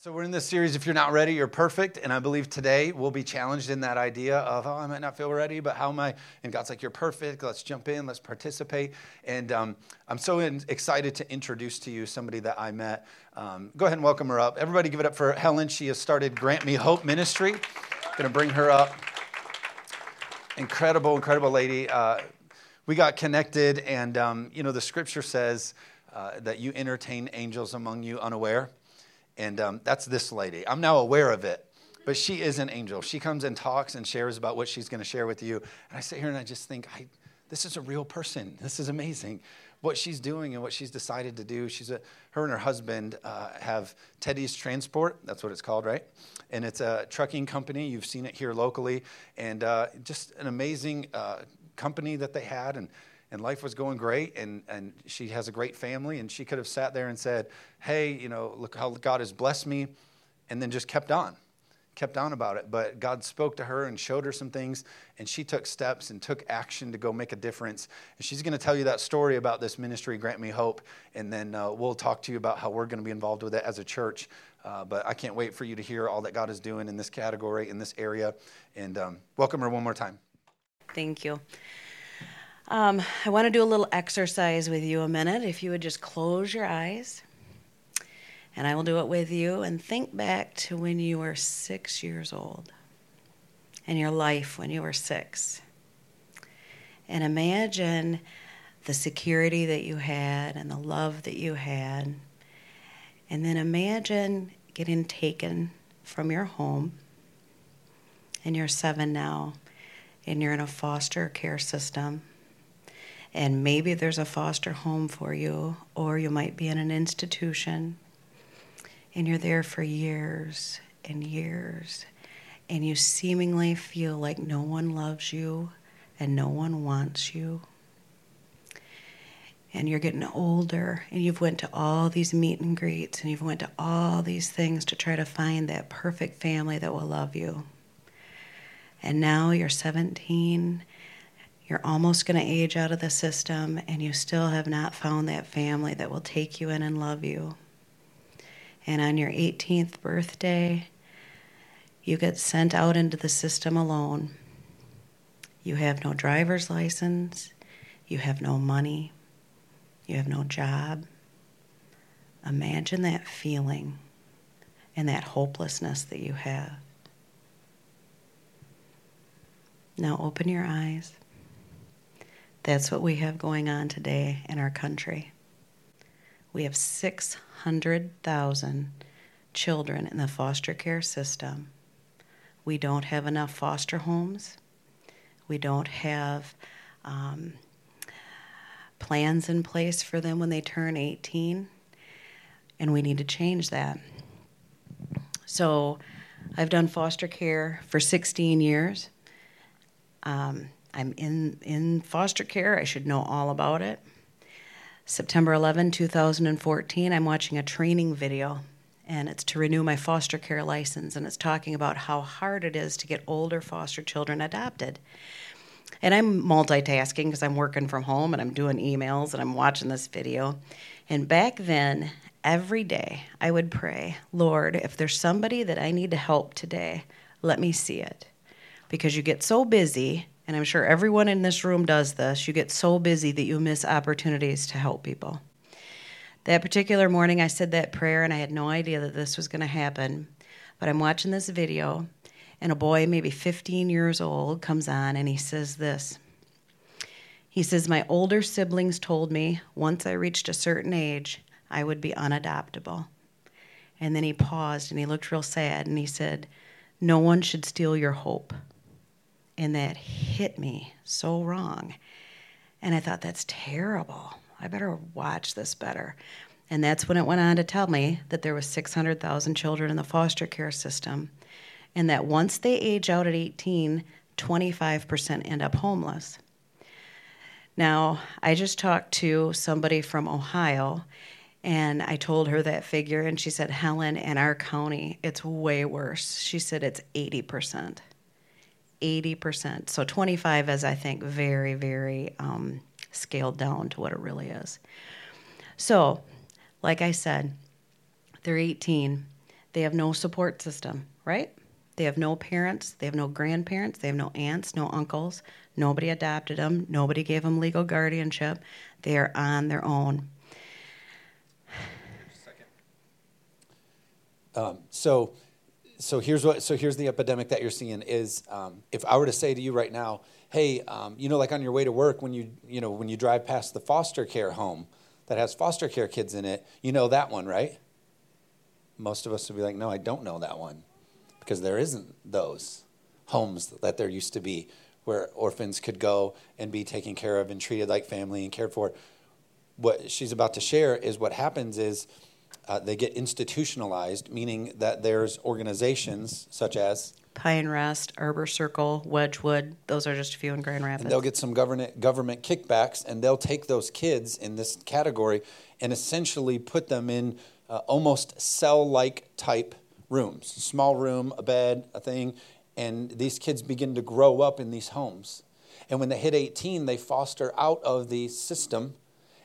So, we're in this series, If You're Not Ready, You're Perfect. And I believe today we'll be challenged in that idea of, oh, I might not feel ready, but how am I? And God's like, You're perfect. Let's jump in, let's participate. And um, I'm so in, excited to introduce to you somebody that I met. Um, go ahead and welcome her up. Everybody give it up for Helen. She has started Grant Me Hope Ministry. Going to bring her up. Incredible, incredible lady. Uh, we got connected, and um, you know, the scripture says uh, that you entertain angels among you unaware. And um, that's this lady. I'm now aware of it, but she is an angel. She comes and talks and shares about what she's going to share with you. And I sit here and I just think, I, this is a real person. This is amazing. What she's doing and what she's decided to do. She's a, her and her husband uh, have Teddy's Transport. That's what it's called, right? And it's a trucking company. You've seen it here locally, and uh, just an amazing uh, company that they had. And and life was going great and, and she has a great family and she could have sat there and said hey you know look how god has blessed me and then just kept on kept on about it. But god spoke to her and showed her some things and she took steps and took action to go make a difference. And she's going to tell you that story about this ministry grant me hope and then uh, we'll talk to you about how we're going to be involved with it as a church. Uh, but i can't wait for you to hear all that god is doing in this category in this area. And um, welcome her one more time. Thank you um, I want to do a little exercise with you a minute. If you would just close your eyes, and I will do it with you, and think back to when you were six years old and your life when you were six. And imagine the security that you had and the love that you had. And then imagine getting taken from your home, and you're seven now, and you're in a foster care system and maybe there's a foster home for you, or you might be in an institution, and you're there for years and years, and you seemingly feel like no one loves you and no one wants you. And you're getting older and you've went to all these meet and greets and you've went to all these things to try to find that perfect family that will love you. And now you're 17 you're almost going to age out of the system, and you still have not found that family that will take you in and love you. And on your 18th birthday, you get sent out into the system alone. You have no driver's license, you have no money, you have no job. Imagine that feeling and that hopelessness that you have. Now open your eyes. That's what we have going on today in our country. We have 600,000 children in the foster care system. We don't have enough foster homes. We don't have um, plans in place for them when they turn 18, and we need to change that. So, I've done foster care for 16 years. Um, I'm in, in foster care. I should know all about it. September 11, 2014, I'm watching a training video, and it's to renew my foster care license, and it's talking about how hard it is to get older foster children adopted. And I'm multitasking because I'm working from home and I'm doing emails and I'm watching this video. And back then, every day, I would pray, Lord, if there's somebody that I need to help today, let me see it. Because you get so busy and I'm sure everyone in this room does this, you get so busy that you miss opportunities to help people. That particular morning, I said that prayer, and I had no idea that this was going to happen. But I'm watching this video, and a boy, maybe 15 years old, comes on and he says this. He says, My older siblings told me once I reached a certain age, I would be unadoptable. And then he paused and he looked real sad and he said, No one should steal your hope and that hit me so wrong. And I thought, that's terrible. I better watch this better. And that's when it went on to tell me that there was 600,000 children in the foster care system, and that once they age out at 18, 25% end up homeless. Now, I just talked to somebody from Ohio, and I told her that figure, and she said, Helen, in our county, it's way worse. She said it's 80%. 80%. So 25 is, I think, very, very um, scaled down to what it really is. So, like I said, they're 18. They have no support system, right? They have no parents, they have no grandparents, they have no aunts, no uncles. Nobody adopted them, nobody gave them legal guardianship. They are on their own. Um, so, so here's what. So here's the epidemic that you're seeing is um, if I were to say to you right now, hey, um, you know, like on your way to work when you you know when you drive past the foster care home that has foster care kids in it, you know that one, right? Most of us would be like, no, I don't know that one because there isn't those homes that there used to be where orphans could go and be taken care of and treated like family and cared for. What she's about to share is what happens is uh, they get institutionalized, meaning that there's organizations such as Pine Rest, Arbor Circle, Wedgwood. Those are just a few in Grand Rapids. And they'll get some government government kickbacks, and they'll take those kids in this category and essentially put them in uh, almost cell-like type rooms, small room, a bed, a thing, and these kids begin to grow up in these homes. And when they hit 18, they foster out of the system.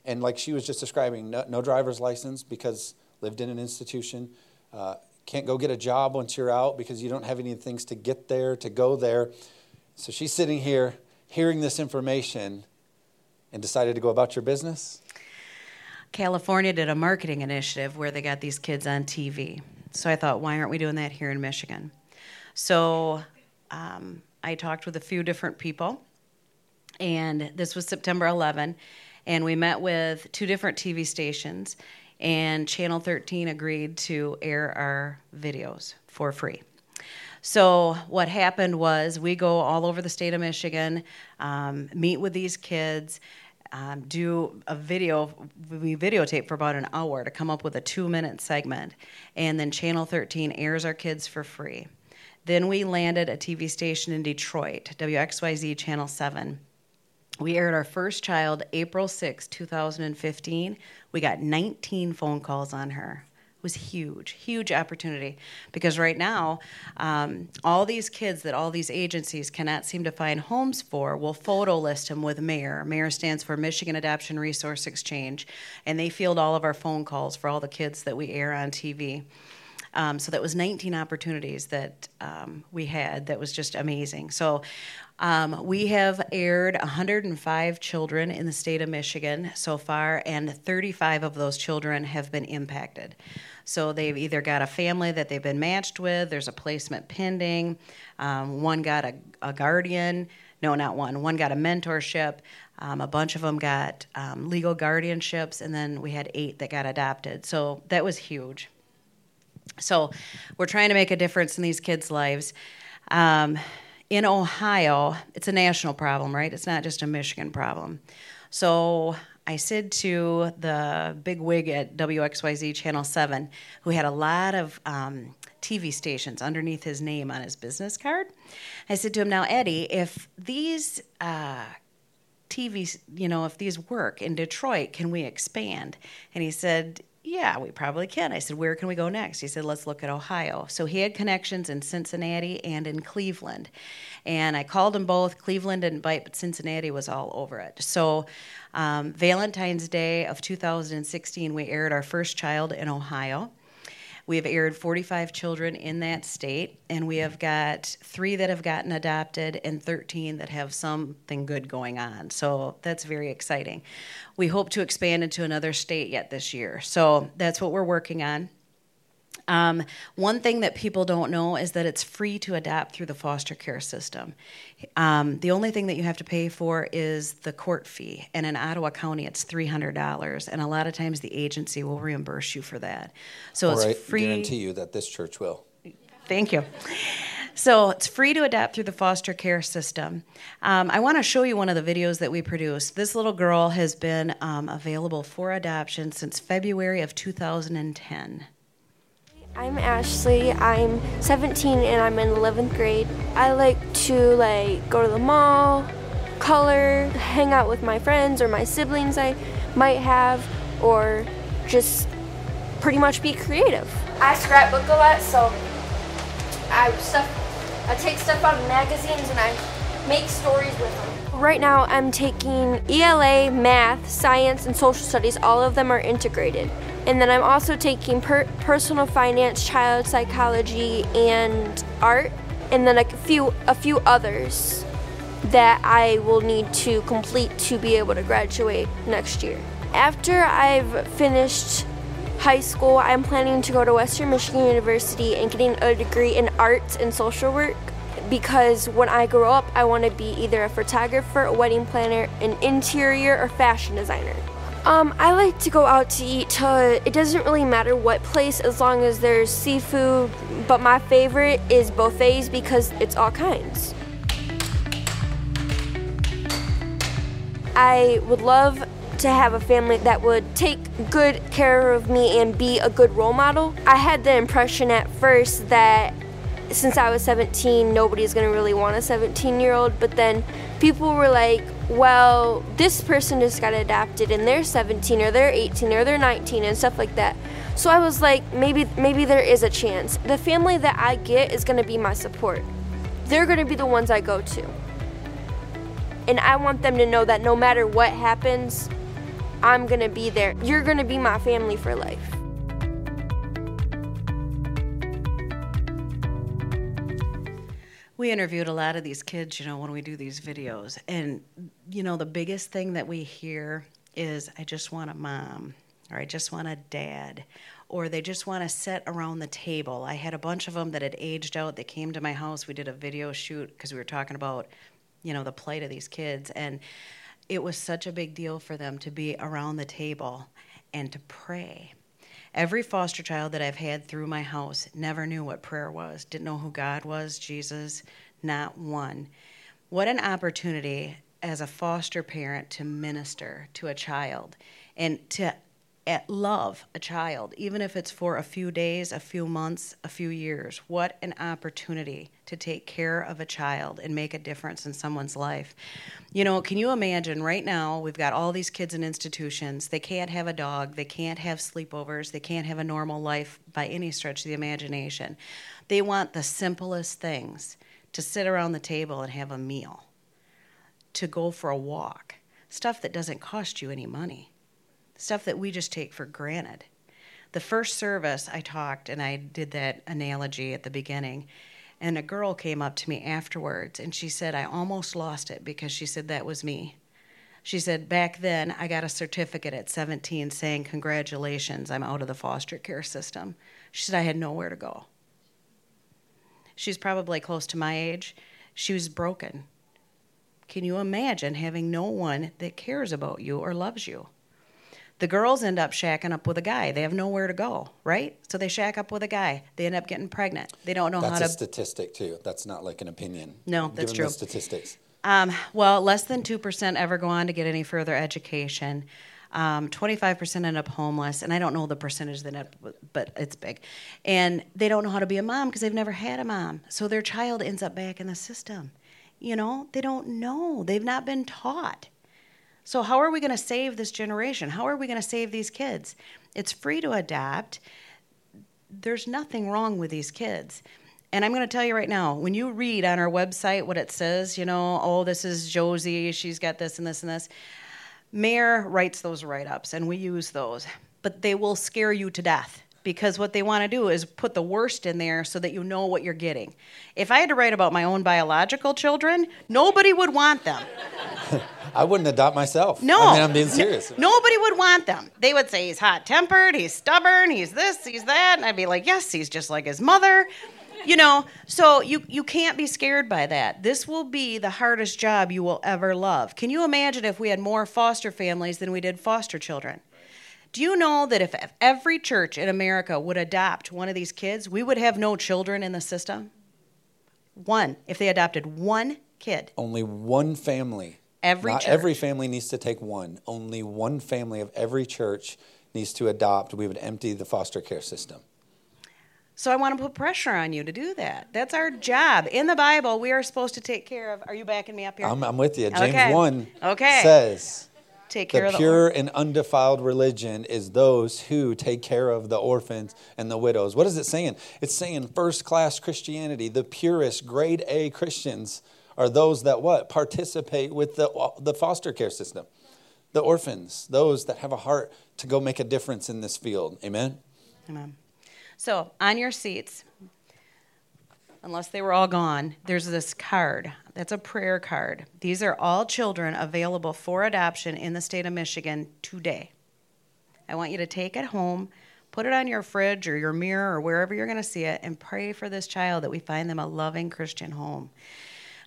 And like she was just describing, no, no driver's license because lived in an institution, uh, can't go get a job once you're out because you don't have any things to get there, to go there. So she's sitting here hearing this information and decided to go about your business. California did a marketing initiative where they got these kids on TV. So I thought, why aren't we doing that here in Michigan? So um, I talked with a few different people, and this was September 11, and we met with two different TV stations, and Channel 13 agreed to air our videos for free. So what happened was we go all over the state of Michigan, um, meet with these kids, um, do a video, we videotape for about an hour to come up with a two minute segment. And then Channel 13 airs our kids for free. Then we landed a TV station in Detroit, WXYZ Channel 7. We aired our first child April 6, 2015. We got 19 phone calls on her It was huge, huge opportunity because right now, um, all these kids that all these agencies cannot seem to find homes for will photo list them with MARE. MARE stands for Michigan Adoption Resource Exchange, and they field all of our phone calls for all the kids that we air on TV. Um, so that was 19 opportunities that um, we had. That was just amazing. So um, we have aired 105 children in the state of Michigan so far, and 35 of those children have been impacted. So they've either got a family that they've been matched with, there's a placement pending, um, one got a, a, guardian, no, not one, one got a mentorship, um, a bunch of them got um, legal guardianships, and then we had eight that got adopted. So that was huge. So we're trying to make a difference in these kids' lives. Um, in Ohio, it's a national problem, right? It's not just a Michigan problem. So I said to the big wig at WXYZ Channel 7, who had a lot of um, TV stations underneath his name on his business card, I said to him, Now, Eddie, if these uh, TV, you know, if these work in Detroit, can we expand? And he said, yeah, we probably can. I said, where can we go next? He said, let's look at Ohio. So he had connections in Cincinnati and in Cleveland. And I called them both. Cleveland didn't bite, but Cincinnati was all over it. So um, Valentine's Day of 2016, we aired our first child in Ohio. We have aired 45 children in that state, and we have got three that have gotten adopted and 13 that have something good going on. So that's very exciting. We hope to expand into another state yet this year. So that's what we're working on. Um, one thing that people don't know is that it's free to adapt through the foster care system. Um, the only thing that you have to pay for is the court fee, and in Ottawa County, it's three hundred dollars, and a lot of times the agency will reimburse you for that. So All it's right. free. Guarantee you that this church will. Thank you. So it's free to adapt through the foster care system. Um, I want to show you one of the videos that we produced. This little girl has been um, available for adoption since February of 2010. I'm Ashley. I'm 17 and I'm in 11th grade. I like to like go to the mall, color, hang out with my friends or my siblings I might have, or just pretty much be creative. I scrapbook a lot, so I stuff I take stuff out of magazines and I make stories with them. Right now I'm taking ELA, math, science, and social studies. All of them are integrated. And then I'm also taking per- personal finance, child psychology, and art, and then a few a few others that I will need to complete to be able to graduate next year. After I've finished high school, I'm planning to go to Western Michigan University and getting a degree in arts and social work because when I grow up, I want to be either a photographer, a wedding planner, an interior, or fashion designer. Um, I like to go out to eat. It doesn't really matter what place as long as there's seafood, but my favorite is buffets because it's all kinds. I would love to have a family that would take good care of me and be a good role model. I had the impression at first that since I was 17, nobody's gonna really want a 17 year old, but then people were like, well, this person just got adopted and they're 17 or they're 18 or they're 19 and stuff like that. So I was like, maybe maybe there is a chance. The family that I get is gonna be my support. They're gonna be the ones I go to. And I want them to know that no matter what happens, I'm gonna be there. You're gonna be my family for life. We interviewed a lot of these kids, you know, when we do these videos. And, you know, the biggest thing that we hear is, I just want a mom, or I just want a dad, or they just want to sit around the table. I had a bunch of them that had aged out They came to my house. We did a video shoot because we were talking about, you know, the plight of these kids. And it was such a big deal for them to be around the table and to pray. Every foster child that I've had through my house never knew what prayer was, didn't know who God was, Jesus, not one. What an opportunity as a foster parent to minister to a child and to at love a child, even if it's for a few days, a few months, a few years. What an opportunity to take care of a child and make a difference in someone's life. You know, can you imagine right now we've got all these kids in institutions. They can't have a dog, they can't have sleepovers, they can't have a normal life by any stretch of the imagination. They want the simplest things to sit around the table and have a meal, to go for a walk, stuff that doesn't cost you any money stuff that we just take for granted. The first service I talked, and I did that analogy at the beginning, and a girl came up to me afterwards and she said, I almost lost it because she said that was me. She said, Back then, I got a certificate at 17 saying, Congratulations, I'm out of the foster care system. She said, I had nowhere to go. She's probably close to my age. She was broken. Can you imagine having no one that cares about you or loves you? The girls end up shacking up with a guy. They have nowhere to go, right? So they shack up with a guy. They end up getting pregnant. They don't know that's how to. That's a statistic too. That's not like an opinion. No, that's Given true. The statistics. Um, well, less than two percent ever go on to get any further education. Um, 25% end up homeless, and I don't know the percentage that, end up, but it's big. And they don't know how to be a mom because they've never had a mom. So their child ends up back in the system. You know, they don't know. They've not been taught. So, how are we going to save this generation? How are we going to save these kids? It's free to adapt. There's nothing wrong with these kids. And I'm going to tell you right now, when you read on our website what it says, you know, oh, this is Josie, she's got this and this and this. MARE writes those write ups, and we use those, but they will scare you to death because what they want to do is put the worst in there so that you know what you're getting. If I had to write about my own biological children, nobody would want them. I wouldn't adopt myself. No. I mean, I'm being serious. No, nobody would want them. They would say he's hot tempered, he's stubborn, he's this, he's that. And I'd be like, yes, he's just like his mother. You know, so you, you can't be scared by that. This will be the hardest job you will ever love. Can you imagine if we had more foster families than we did foster children? Do you know that if every church in America would adopt one of these kids, we would have no children in the system? One, if they adopted one kid. Only one family. Every Not church. every family needs to take one. Only one family of every church needs to adopt. We would empty the foster care system. So I want to put pressure on you to do that. That's our job. In the Bible, we are supposed to take care of. Are you backing me up here? I'm, I'm with you. James Okay. 1 Okay. says take care the of the pure and undefiled religion is those who take care of the orphans and the widows. What is it saying? It's saying first class Christianity, the purest, grade A Christians are those that what? Participate with the, the foster care system. the orphans, those that have a heart to go make a difference in this field. Amen? Amen. So, on your seats, unless they were all gone, there's this card. That's a prayer card. These are all children available for adoption in the state of Michigan today. I want you to take it home, put it on your fridge or your mirror or wherever you're going to see it, and pray for this child that we find them a loving Christian home.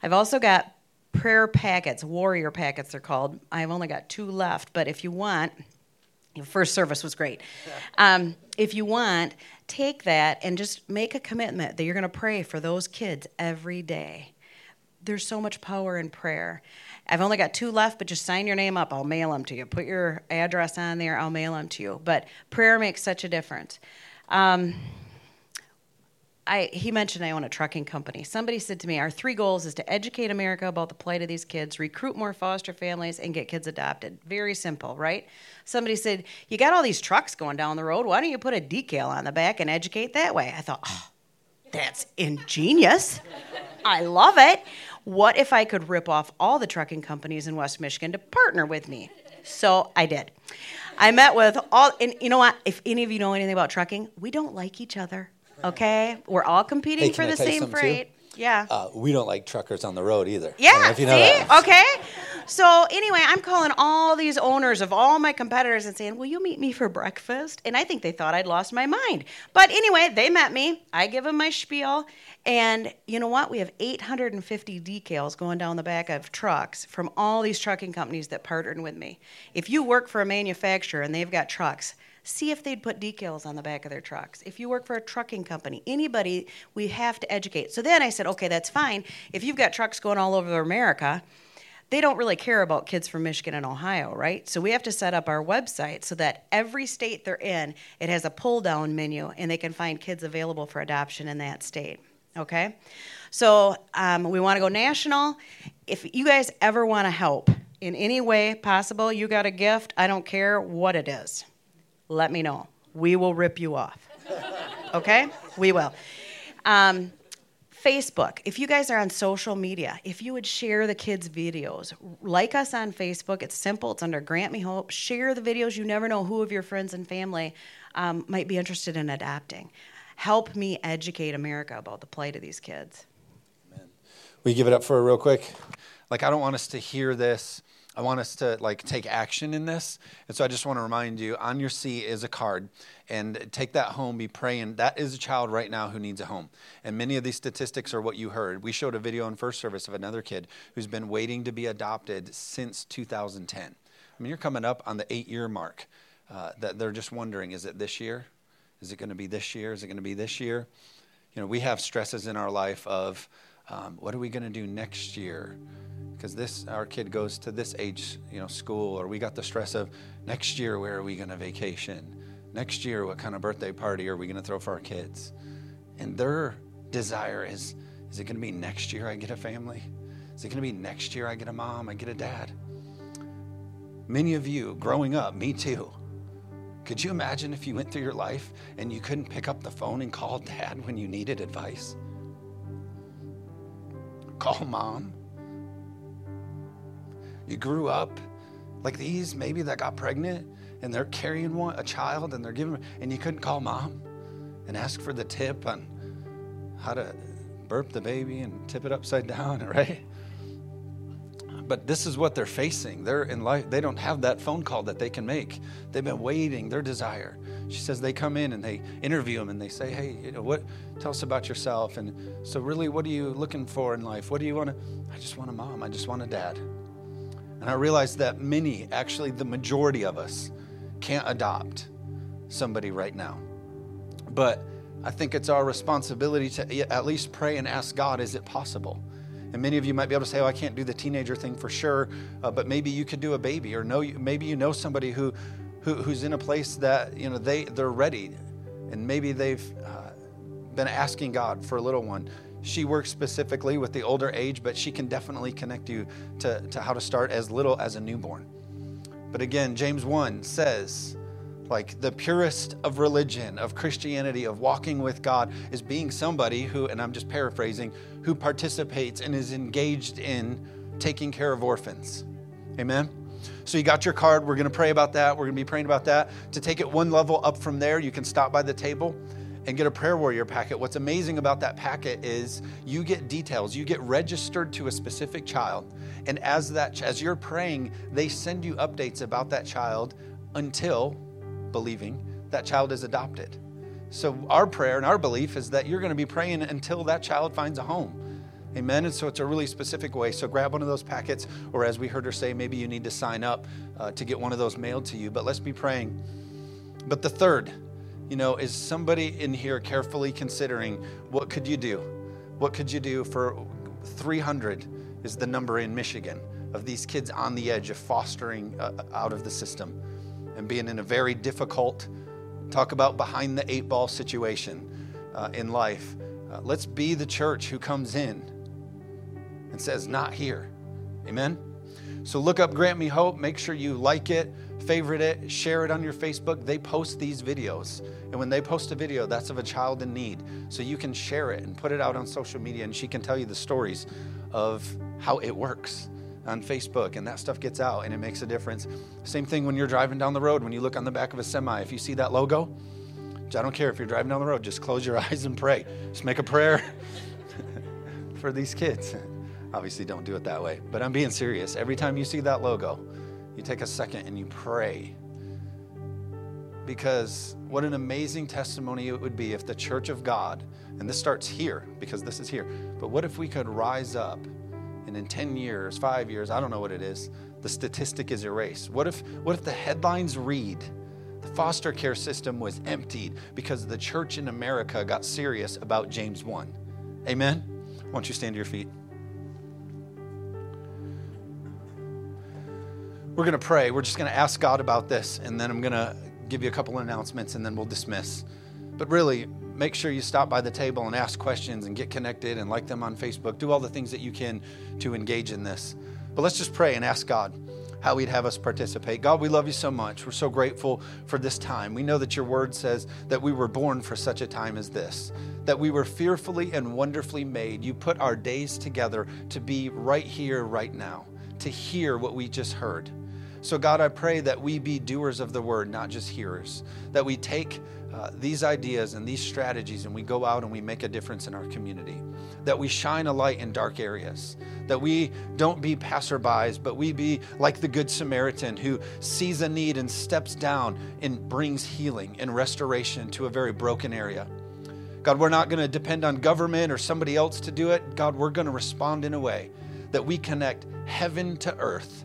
I've also got prayer packets, warrior packets, they're called. I've only got two left, but if you want, your first service was great. Um, if you want, take that and just make a commitment that you're going to pray for those kids every day. There's so much power in prayer. I've only got two left, but just sign your name up. I'll mail them to you. Put your address on there. I'll mail them to you. But prayer makes such a difference. Um, I, he mentioned I own a trucking company. Somebody said to me, Our three goals is to educate America about the plight of these kids, recruit more foster families, and get kids adopted. Very simple, right? Somebody said, You got all these trucks going down the road. Why don't you put a decal on the back and educate that way? I thought, Oh, that's ingenious. I love it. What if I could rip off all the trucking companies in West Michigan to partner with me? So I did. I met with all, and you know what? If any of you know anything about trucking, we don't like each other. Okay, we're all competing Hey, for the same something, too? freight. Yeah. Uh, we don't like truckers on the road either. I know Yeah, see? you know that. Okay. So anyway, I'm calling all these owners of all my competitors and saying, "Will you meet me for breakfast?" And I think they thought I'd lost my mind. But anyway, they met me. I give them my spiel, and you know what? We have 850 decals going down the back of trucks from all these trucking companies that partnered with me. If you work for a manufacturer and they've got trucks, see if they'd put decals on the back of their trucks. If you work for a trucking company, anybody, we have to educate. So then I said, okay, that's fine. If you've got trucks going all over America, they don't really care about kids from Michigan and Ohio, right? So we have to set up our website so that every state they're in, it has a pull down menu and they can find kids available for adoption in that state. Okay? So um, we want to go national. If you guys ever want to help in any way possible, you got a gift, I don't care what it is let me know. We will rip you off. Okay? We will. Um, Facebook. If you guys are on social media, if you would share the kids' videos, like us on Facebook. It's simple. It's under Grant Me Hope. Share the videos. You never know who of your friends and family um, might be interested in adapting. Help me educate America about the plight of these kids. Will you give it up for her real quick? Like, I don't want us to hear this. I want us to like take action in this. And so I just want to remind you on your seat is a card and take that home, be praying. That is a child right now who needs a home. And many of these statistics are what you heard. We showed a video in first service of another kid who's been waiting to be adopted since 2010. I mean, you're coming up on the eight year mark uh, that they're just wondering is it this year? Is it going to be this year? Is it going to be this year? You know, we have stresses in our life of um, what are we going to do next year? Because this, our kid goes to this age, you know, school, or we got the stress of next year, where are we going to vacation? Next year, what kind of birthday party are we going to throw for our kids? And their desire is, is it going to be next year I get a family? Is it going to be next year I get a mom, I get a dad? Many of you growing up, me too, could you imagine if you went through your life and you couldn't pick up the phone and call dad when you needed advice? Call mom? You grew up like these, maybe that got pregnant and they're carrying one, a child and they're giving, and you couldn't call mom and ask for the tip on how to burp the baby and tip it upside down, right? But this is what they're facing. They're in life, they don't have that phone call that they can make. They've been waiting, their desire. She says they come in and they interview them and they say, Hey, you know, what tell us about yourself. And so really what are you looking for in life? What do you want to I just want a mom, I just want a dad. And I realized that many, actually the majority of us, can't adopt somebody right now. But I think it's our responsibility to at least pray and ask God, is it possible? And many of you might be able to say, "Oh, I can't do the teenager thing for sure," uh, but maybe you could do a baby, or know maybe you know somebody who, who who's in a place that you know they they're ready, and maybe they've uh, been asking God for a little one. She works specifically with the older age, but she can definitely connect you to, to how to start as little as a newborn. But again, James 1 says, like the purest of religion, of Christianity, of walking with God is being somebody who, and I'm just paraphrasing, who participates and is engaged in taking care of orphans. Amen? So you got your card. We're going to pray about that. We're going to be praying about that. To take it one level up from there, you can stop by the table and get a prayer warrior packet. What's amazing about that packet is you get details. You get registered to a specific child, and as that as you're praying, they send you updates about that child until believing that child is adopted. So our prayer and our belief is that you're going to be praying until that child finds a home. Amen. And so it's a really specific way. So grab one of those packets, or as we heard her say, maybe you need to sign up uh, to get one of those mailed to you. But let's be praying. But the third, you know, is somebody in here carefully considering what could you do? What could you do for 300 is the number in Michigan of these kids on the edge of fostering uh, out of the system and being in a very difficult, talk about behind the eight ball situation uh, in life. Uh, let's be the church who comes in and says, Not here. Amen? So look up Grant Me Hope. Make sure you like it, favorite it, share it on your Facebook. They post these videos. And when they post a video, that's of a child in need. So you can share it and put it out on social media, and she can tell you the stories of how it works on Facebook, and that stuff gets out and it makes a difference. Same thing when you're driving down the road, when you look on the back of a semi, if you see that logo, I don't care if you're driving down the road, just close your eyes and pray. Just make a prayer for these kids. Obviously, don't do it that way, but I'm being serious. Every time you see that logo, you take a second and you pray. Because what an amazing testimony it would be if the church of God, and this starts here because this is here, but what if we could rise up and in 10 years, five years, I don't know what it is, the statistic is erased? What if, what if the headlines read, the foster care system was emptied because the church in America got serious about James 1? Amen? Why don't you stand to your feet? We're going to pray. We're just going to ask God about this, and then I'm going to give you a couple announcements, and then we'll dismiss. But really, make sure you stop by the table and ask questions and get connected and like them on Facebook. Do all the things that you can to engage in this. But let's just pray and ask God how He'd have us participate. God, we love you so much. We're so grateful for this time. We know that your word says that we were born for such a time as this, that we were fearfully and wonderfully made. You put our days together to be right here, right now, to hear what we just heard. So, God, I pray that we be doers of the word, not just hearers, that we take uh, these ideas and these strategies and we go out and we make a difference in our community, that we shine a light in dark areas, that we don't be passerbys, but we be like the Good Samaritan who sees a need and steps down and brings healing and restoration to a very broken area. God, we're not going to depend on government or somebody else to do it. God, we're going to respond in a way that we connect heaven to earth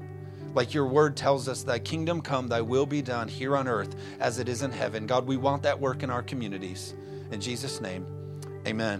like your word tells us, thy kingdom come, thy will be done here on earth as it is in heaven. God, we want that work in our communities. In Jesus' name, amen.